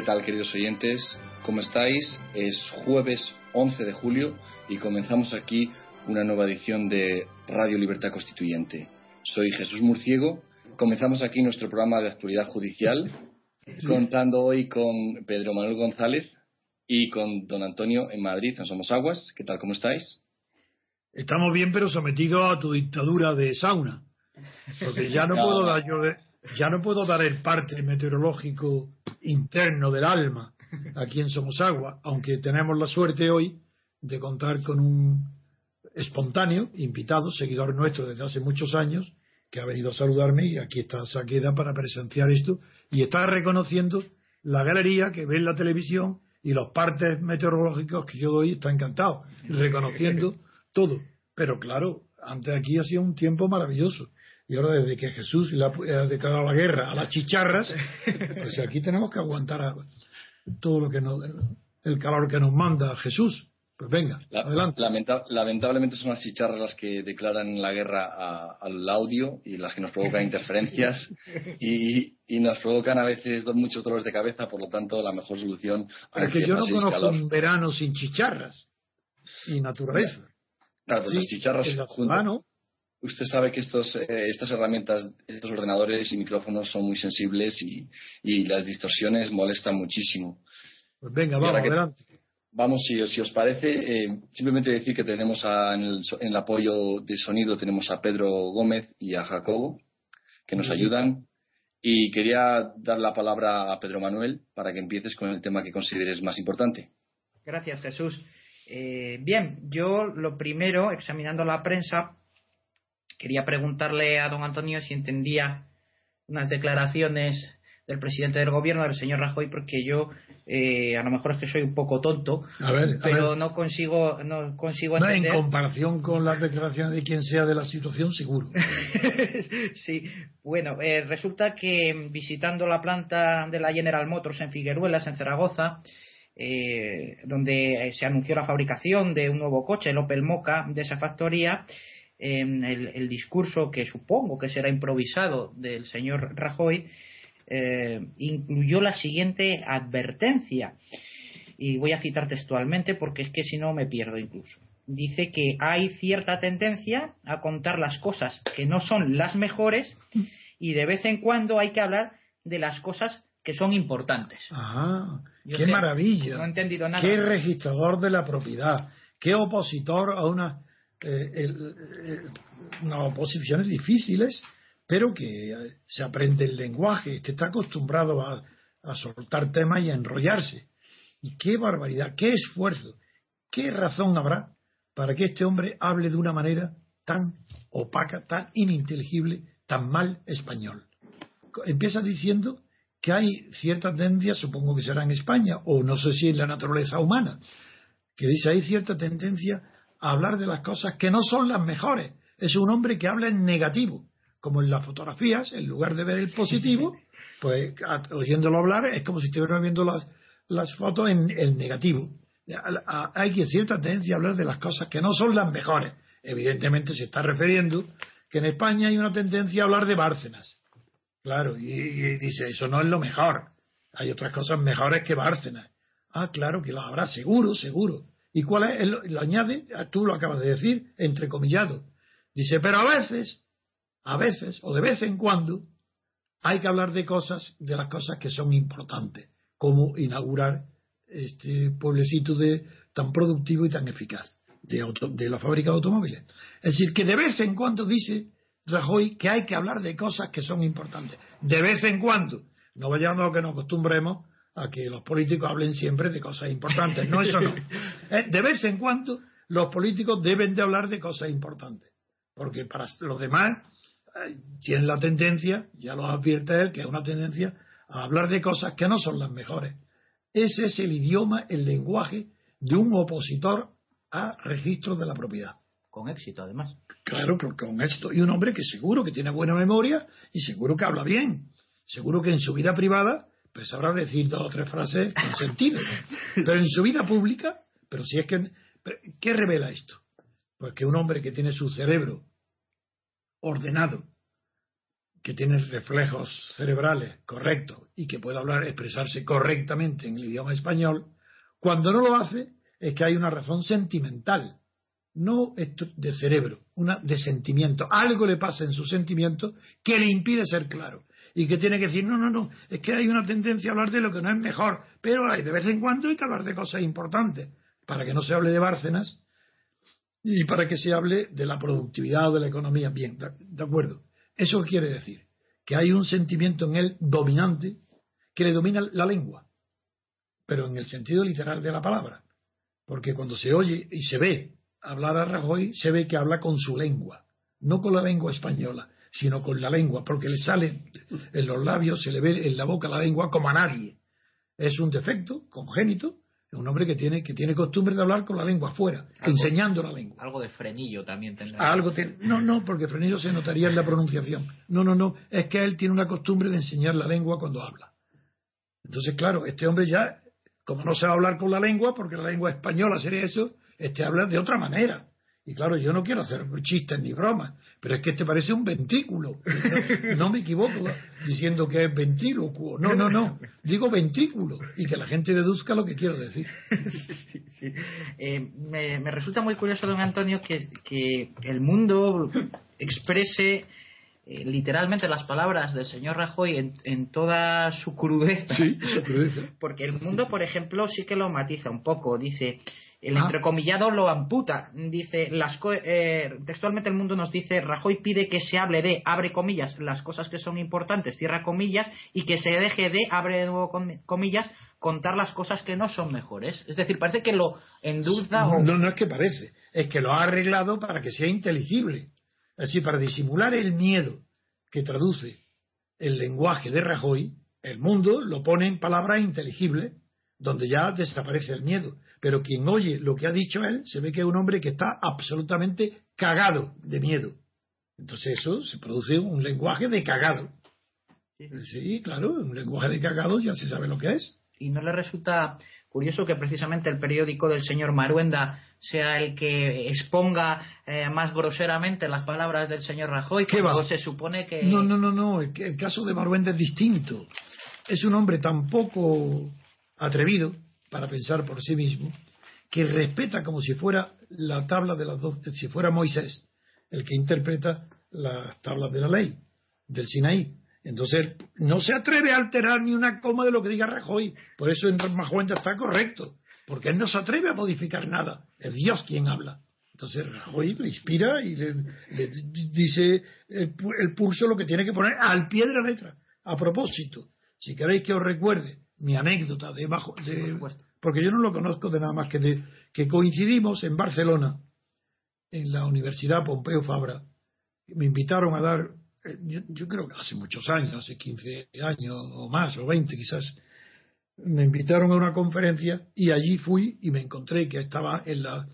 ¿Qué tal, queridos oyentes? ¿Cómo estáis? Es jueves 11 de julio y comenzamos aquí una nueva edición de Radio Libertad Constituyente. Soy Jesús Murciego. Comenzamos aquí nuestro programa de actualidad judicial, contando hoy con Pedro Manuel González y con don Antonio en Madrid, en Somos Aguas. ¿Qué tal? ¿Cómo estáis? Estamos bien, pero sometidos a tu dictadura de sauna. Porque ya no, No, puedo dar yo de- ya no puedo dar el parte meteorológico interno del alma aquí en Somosagua, aunque tenemos la suerte hoy de contar con un espontáneo invitado, seguidor nuestro desde hace muchos años, que ha venido a saludarme y aquí está Saqueda para presenciar esto y está reconociendo la galería que ve en la televisión y los partes meteorológicos que yo doy, está encantado, reconociendo todo. Pero claro, antes aquí ha sido un tiempo maravilloso. Y ahora desde que Jesús le ha declarado la guerra a las chicharras, pues aquí tenemos que aguantar a- todo lo que nos, el calor que nos manda Jesús. Pues venga, La- adelante. lamenta- lamentablemente son las chicharras las que declaran la guerra a- al audio y las que nos provocan interferencias y, y nos provocan a veces muchos dolores de cabeza, por lo tanto la mejor solución Pero es que yo no conozco calor. un verano sin chicharras y naturaleza. Claro, pues Sí, las chicharras el junto- Usted sabe que estos, eh, estas herramientas, estos ordenadores y micrófonos son muy sensibles y, y las distorsiones molestan muchísimo. pues venga, vamos, que- adelante. Vamos, si, si os parece, eh, simplemente decir que tenemos a- en, el, so- en el apoyo de sonido tenemos a Pedro Gómez y a Jacobo, que nos ayudan. Y quería dar la palabra a Pedro Manuel para que empieces con el tema que consideres más importante. Gracias, Jesús. Eh, bien, yo lo primero, examinando la prensa, quería preguntarle a don Antonio si entendía unas declaraciones del presidente del gobierno, del señor Rajoy, porque yo eh, a lo mejor es que soy un poco tonto, A ver, a pero ver. no consigo no consigo No, en entender. comparación con las declaraciones de quien sea de la situación, seguro. sí, bueno, eh, resulta que visitando la planta de la General Motors en Figueruelas, en Zaragoza, eh, donde se anunció la fabricación de un nuevo coche, el Opel Mocha, de esa factoría, eh, el, el discurso que supongo que será improvisado del señor Rajoy eh, incluyó la siguiente advertencia. Y voy a citar textualmente porque es que si no me pierdo incluso. Dice que hay cierta tendencia a contar las cosas que no son las mejores y de vez en cuando hay que hablar de las cosas que son importantes. Ajá, Yo qué sé, maravilla. no he entendido nada. Qué registrador de la propiedad. Qué opositor a una, eh, el- eh, unas oposiciones difíciles, pero que eh, se aprende el lenguaje. Este está acostumbrado a, a soltar temas y a enrollarse. Y qué barbaridad, qué esfuerzo, qué razón habrá para que este hombre hable de una manera tan opaca, tan ininteligible, tan mal español. Empieza diciendo que hay cierta tendencia, supongo que será en España, o no sé si en la naturaleza humana, que dice hay cierta tendencia a hablar de las cosas que no son las mejores. Es un hombre que habla en negativo, como en las fotografías, en lugar de ver el positivo, pues oyéndolo hablar es como si estuviera viendo las, las fotos en el negativo. hay que cierta tendencia a hablar de las cosas que no son las mejores. Evidentemente se está refiriendo que en España hay una tendencia a hablar de Bárcenas. Claro, y, dice, eso no es lo mejor. Hay otras cosas mejores que Bárcenas. Ah, claro que lo habrá, seguro, seguro. ¿Y cuál es? lo añade, tú lo acabas de decir, entrecomillado. Dice, pero a veces, a veces, o de vez en cuando, hay que hablar de cosas, de las cosas que son importantes, como inaugurar este pueblecito de, tan productivo y tan eficaz de, de la fábrica de automóviles. Es decir, que de vez en cuando dice Rajoy que hay que hablar de cosas que son importantes. De vez en cuando. No vayamos a que nos acostumbremos a que los políticos hablen siempre de cosas importantes. No, eso no. Eh, de vez en cuando los políticos deben de hablar de cosas importantes. Porque para los demás eh, tienen la tendencia, ya lo advierte él, que es una tendencia a hablar de cosas que no son las mejores. Ese es el idioma, el lenguaje de un opositor a registros de la propiedad. Con éxito, además. Claro, con éxito. Y un hombre que seguro que tiene buena memoria y seguro que habla bien. Seguro que en su vida privada pues sabrá decir dos o tres frases con sentido. Pero en su vida pública, pero si es que... ¿Qué revela esto? Pues que un hombre que tiene su cerebro ordenado, que tiene reflejos cerebrales correctos y que puede hablar, expresarse correctamente en el idioma español, cuando no lo hace es que hay una razón sentimental, no de cerebro, una de sentimiento. Algo le pasa en su sentimiento que le impide ser claro y que tiene que decir, no, no, no, es que hay una tendencia a hablar de lo que no es mejor, pero hay, de vez en cuando hay que hablar de cosas importantes, para que no se hable de Bárcenas y para que se hable de la productividad o de la economía. Bien, de acuerdo. Eso quiere decir que hay un sentimiento en él dominante que le domina la lengua, pero en el sentido literal de la palabra. Porque cuando se oye y se ve hablar a Rajoy, se ve que habla con su lengua, no con la lengua española, sino con la lengua, porque le sale en los labios, se le ve en la boca la lengua como a nadie. Es un defecto congénito, es un hombre que tiene, que tiene costumbre de hablar con la lengua afuera, enseñando la lengua. Algo de frenillo también tendrá. Algo no, no, porque frenillo se notaría en la pronunciación. No, no, no, es que él tiene una costumbre de enseñar la lengua cuando habla. Entonces, claro, este hombre ya como no sabe hablar con la lengua, porque la lengua española sería eso, este habla de otra manera. Y claro, yo no quiero hacer chistes ni bromas, pero es que este parece un ventrículo. No, me equivoco diciendo que es ventrílocuo. No, no, no. Digo ventrículo y que la gente deduzca lo que quiero decir. Eh, me, resulta muy curioso, don Antonio, que, que el mundo exprese eh, literalmente las palabras del señor Rajoy en, toda su crudeza. Sí, su crudeza. Porque el mundo, por ejemplo, sí que lo matiza un poco. Dice, el ah. entrecomillado lo amputa. Dice, las eh, textualmente el mundo nos dice, Rajoy pide que se hable de, abre comillas, las cosas que son importantes, cierra comillas, y que se deje de, abre de nuevo comillas, contar las cosas que no son mejores. Es decir, parece que lo endulza. o... no, no es que parece, es que lo ha arreglado para que sea inteligible. Así, para disimular el miedo que traduce el lenguaje de Rajoy, el mundo lo pone en palabras inteligibles, donde ya desaparece el miedo. Pero quien oye lo que ha dicho él, se ve que es un hombre que está absolutamente cagado de miedo. Entonces eso se produce un lenguaje de cagado. Sí, claro, un lenguaje de cagado ya se sabe lo que es. ¿Y no le resulta curioso que precisamente el periódico del señor Maruenda sea el que exponga eh, más groseramente las palabras del señor Rajoy, ¿Qué va? se supone que... No, no, no, no, el, caso de Maruenda es distinto. Es un hombre tan poco atrevido para pensar por sí mismo que respeta como si fuera la tabla de las dos, si fuera Moisés el que interpreta las tablas de la ley del Sinaí. Entonces, no se atreve a alterar ni una coma de lo que diga Rajoy. Por eso en Majuenta está correcto porque él no se atreve a modificar nada, es Dios quien habla. Entonces Rajoy le inspira y le, dice el, pulso lo que tiene que poner al pie de la letra. A propósito, si queréis que os recuerde mi anécdota de, bajo, de porque yo no lo conozco de nada más que de que coincidimos en Barcelona, en la Universidad Pompeu Fabra. Me invitaron a dar, eh, yo, yo creo que hace muchos años, hace 15 años o más, o 20 quizás, me invitaron a una conferencia y allí fui y me encontré que estaba en la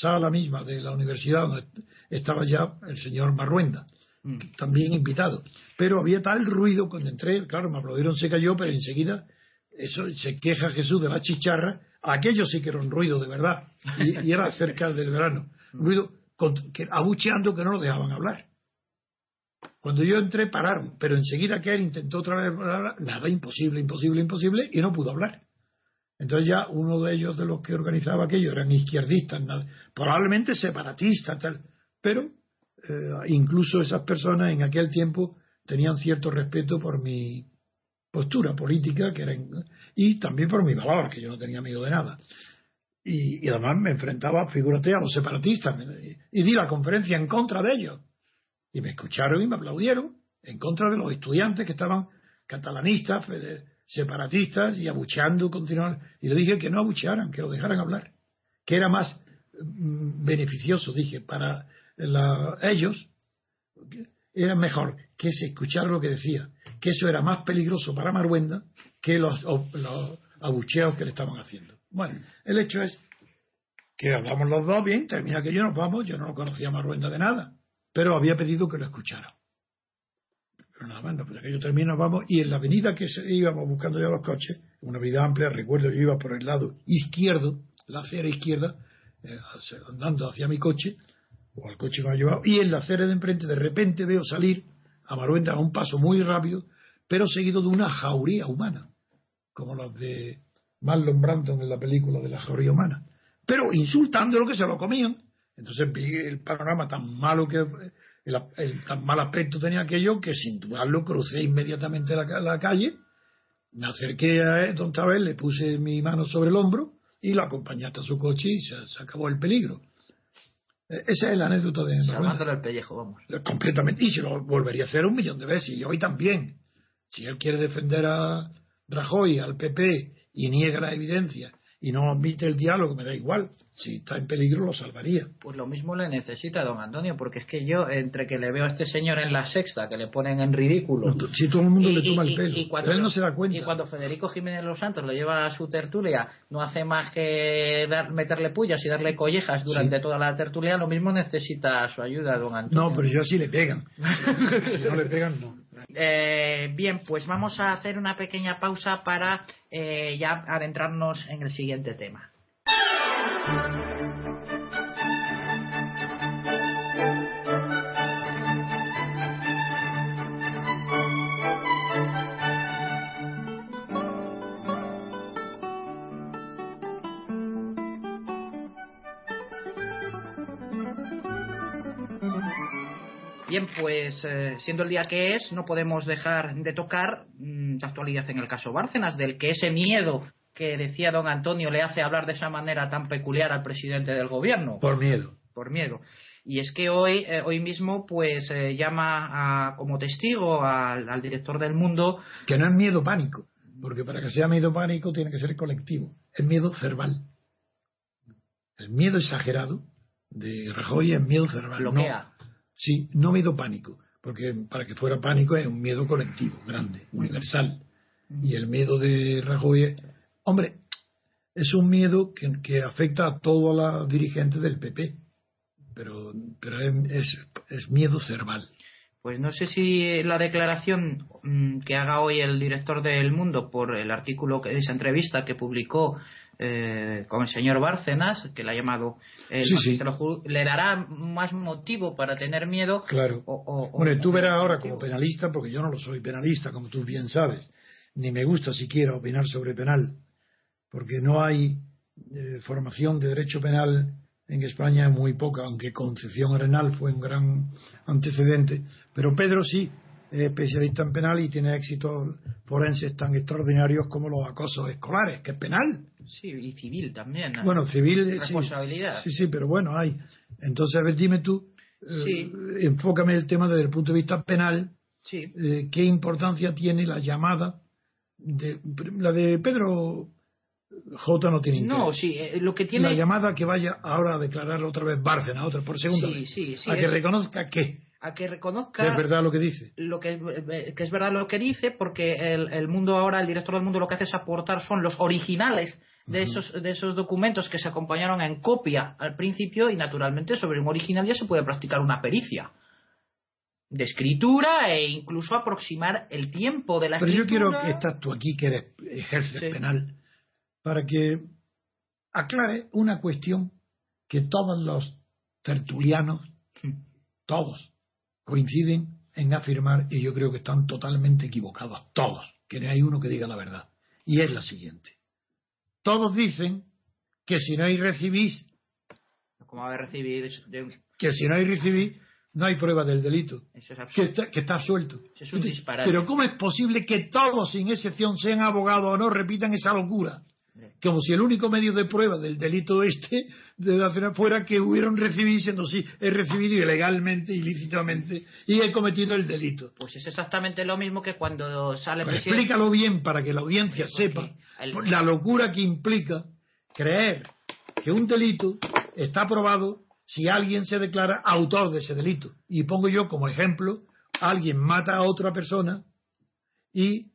sala misma de la universidad donde estaba ya el señor Marruenda. También invitado. Pero había tal ruido cuando entré, claro, me aplaudieron, se cayó, pero enseguida eso se queja Jesús de la chicharra, aquello sí que era un ruido de verdad, y, era cerca del verano, ruido abucheando que no lo dejaban hablar. Cuando yo entré pararon, pero enseguida que él intentó otra vez nada, imposible, imposible, imposible, y no pudo hablar. Entonces ya uno de ellos de los que organizaba aquello eran izquierdistas, probablemente separatistas, tal, pero eh, incluso esas personas en aquel tiempo tenían cierto respeto por mi postura política que era y también por mi valor, que yo no tenía miedo de nada. Y, y además me enfrentaba, figúrate, a los separatistas y di la conferencia en contra de ellos. Y me escucharon y me aplaudieron en contra de los estudiantes que estaban catalanistas, separatistas y abucheando continuamente. Y le dije que no abuchearan, que lo dejaran hablar, que era más mm, beneficioso, dije, para ellos, era mejor que se escuchara lo que decía, que eso era más peligroso para Maruenda que los, los abucheos que le estaban haciendo. Bueno, el hecho es que hablamos los dos bien, termina que yo nos vamos, yo no conocía a Maruenda de nada, pero había pedido que lo escuchara. Pero nada más, no, pues que yo termino, vamos, y en la avenida que íbamos buscando ya los coches, una avenida amplia, recuerdo yo iba por el lado izquierdo, la acera izquierda, eh, andando hacia mi coche, o al coche que me ha llevado, y en la acera de enfrente de repente veo salir a Maruenda a un paso muy rápido, pero seguido de una jauría humana, como las de Marlon Brandon en la película de la jauría humana, pero insultando lo que se lo comían. Entonces vi el panorama tan malo que el, tan mal aspecto tenía aquello que sin dudarlo crucé inmediatamente la, la calle, me acerqué a don Tabel, le puse mi mano sobre el hombro y lo acompañé hasta su coche y se acabó el peligro. Esa es la anécdota de Salvándole el pellejo, vamos. Completamente. Y se lo volvería a hacer un millón de veces. Y hoy también. Si él quiere defender a Rajoy, al PP, y niega la evidencia y no admite el diálogo, me da igual. Si está en peligro, lo salvaría. Pues lo mismo le necesita don Antonio, porque es que yo, entre que le veo a este señor en la sexta, que le ponen en ridículo. Si todo el mundo le toma el pelo, cuando, él no se da cuenta. Y cuando Federico Jiménez Los Santos lo lleva a su tertulia, no hace más que dar, meterle pullas y darle collejas durante toda la tertulia, lo mismo necesita su ayuda, don Antonio. No, pero yo sí le pegan. si no le pegan, no. Eh, bien, pues vamos a hacer una pequeña pausa para eh, ya adentrarnos en el siguiente tema. Bien, pues eh, siendo el día que es, no podemos dejar de tocar mm, la actualidad en el caso Bárcenas, del que ese miedo que decía don Antonio le hace hablar de esa manera tan peculiar al presidente del gobierno. Por miedo. Por miedo. Y es que hoy, eh, hoy mismo, pues eh, llama como testigo al, al, director del mundo. Que no es miedo pánico, porque para que sea miedo pánico tiene que ser colectivo. Es miedo cerval. El miedo exagerado de Rajoy es miedo cerval. Bloquea. Sí, no miedo pánico, porque para que fuera pánico es un miedo colectivo, grande, universal. Y el miedo de Rajoy es, hombre, es un miedo que, afecta a todos los dirigentes del PP, pero, pero es, es, miedo cerval. Pues no sé si la declaración mm, que haga hoy el director del Mundo por el artículo, esa entrevista que publicó eh, con el señor Bárcenas, que le ha llamado, le dará más motivo para tener miedo. Claro. bueno, tú verás ahora como penalista, porque yo no lo soy penalista, como tú bien sabes, ni me gusta siquiera opinar sobre penal, porque no hay eh, formación de derecho penal en España muy poca, aunque Concepción Arenal fue un gran antecedente, pero Pedro sí es especialista en penal y tiene éxitos forenses tan extraordinarios como los acosos escolares, que es penal. Sí, y civil también. Bueno, civil. Responsabilidad. Sí, sí, pero bueno, hay. Entonces, a ver, dime tú, eh, enfócame el tema desde el punto de vista penal. Sí. Eh, ¿Qué importancia tiene la llamada de la de Pedro J no tiene interés. No, sí, eh, lo que tiene. La llamada que vaya ahora a declarar otra vez Bárcena, otra por segunda sí, Sí, sí, a que reconozca que a que reconozca que es verdad lo que dice lo que, que es verdad lo que dice porque el, el, mundo ahora el director del mundo lo que hace es aportar son los originales de esos, de esos documentos que se acompañaron en copia al principio y naturalmente sobre un original ya se puede practicar una pericia de escritura e incluso aproximar el tiempo de la Pero yo quiero que estás tú aquí, que eres ejerces penal, para que aclare una cuestión que todos los tertulianos, todos, coinciden en afirmar, y yo creo que están totalmente equivocados, todos, que no hay uno que diga la verdad. Y es la siguiente. Todos dicen que si no hay recibís, ¿Cómo va a recibir? que si no hay recibís, no hay prueba del delito, Eso es que está, que está suelto. Eso es un disparate. Pero ¿cómo es posible que todos, sin excepción, sean abogados o no, repitan esa locura? Como si el único medio de prueba del delito este de fuera que hubieran recibido diciendo sí, he recibido ilegalmente, ilícitamente y he cometido el delito. Pues es exactamente lo mismo que cuando sale Pero presidente. explícalo bien para que la audiencia sepa el- la locura que implica creer que un delito está aprobado si alguien se declara autor de ese delito. Y pongo yo como ejemplo, alguien mata a otra persona y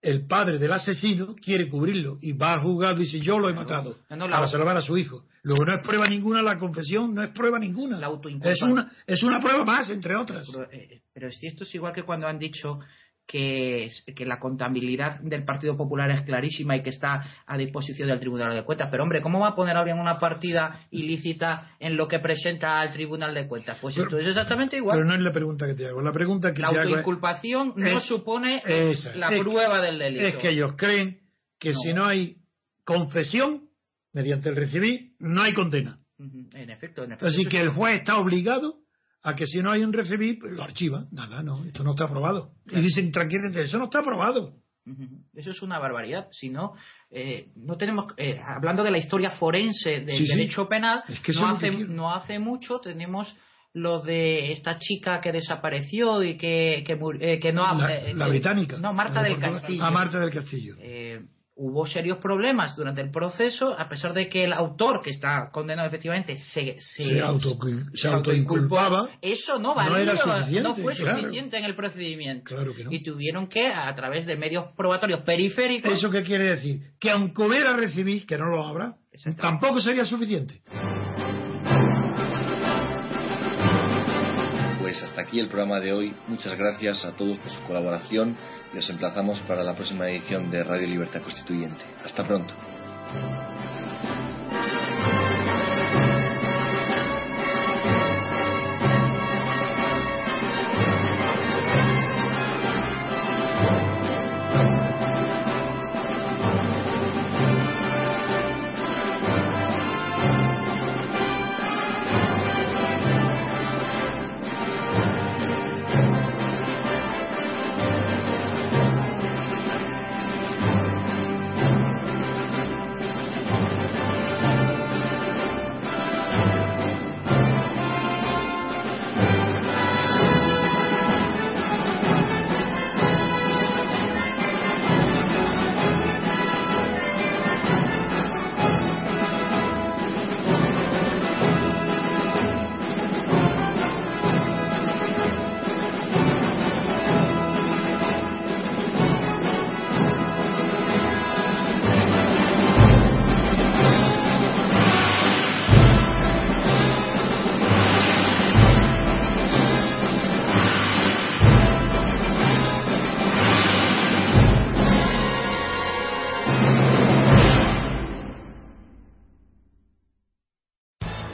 el padre del asesino quiere cubrirlo y va a juzgar y dice yo lo he matado No, no, para salvar a su hijo. Luego no es prueba ninguna la confesión, no es prueba ninguna. La Es una, es una prueba más, entre otras. Pero, eh, pero si esto es igual que cuando han dicho que, es- que la contabilidad del Partido Popular es clarísima y que está a disposición del Tribunal de Cuentas. Pero hombre, ¿cómo va a poner alguien una partida ilícita en lo que presenta al Tribunal de Cuentas? Pues Pero- esto es exactamente igual. Pero no es la pregunta que te hago. La pregunta que la te hago es, autoinculpación no supone Esa. la Es- prueba del delito. es que ellos creen que No. si no hay confesión mediante el recibir, no hay condena. En efecto, en efecto. Así que el juez está obligado a que si no hay un recibir, pues lo archiva. Nada, no, esto no está aprobado. Y dicen tranquilamente, eso no está aprobado. Eso es una barbaridad. Si no, eh, no tenemos. eh, hablando de la historia forense del Sí, sí. derecho penal, Es que no, hace, no hace mucho tenemos lo de esta chica que desapareció y que, que, eh, que no La, eh, la eh, británica. No, Marta La del. Castillo. A Marta del Castillo. Hubo serios problemas durante el proceso, a pesar de que el autor, que está condenado efectivamente, se, se, Se, auto, se autoinculpaba. Eso no No valió, era suficiente, no fue claro. suficiente en el procedimiento. Claro que no. Y tuvieron que, a través de medios probatorios periféricos, ¿Eso qué quiere decir? Que aunque hubiera recibir, que no lo habrá, tampoco sería suficiente. Pues hasta aquí el programa de hoy. Muchas gracias a todos por su colaboración y os emplazamos para la próxima edición de Radio Libertad Constituyente. Hasta pronto.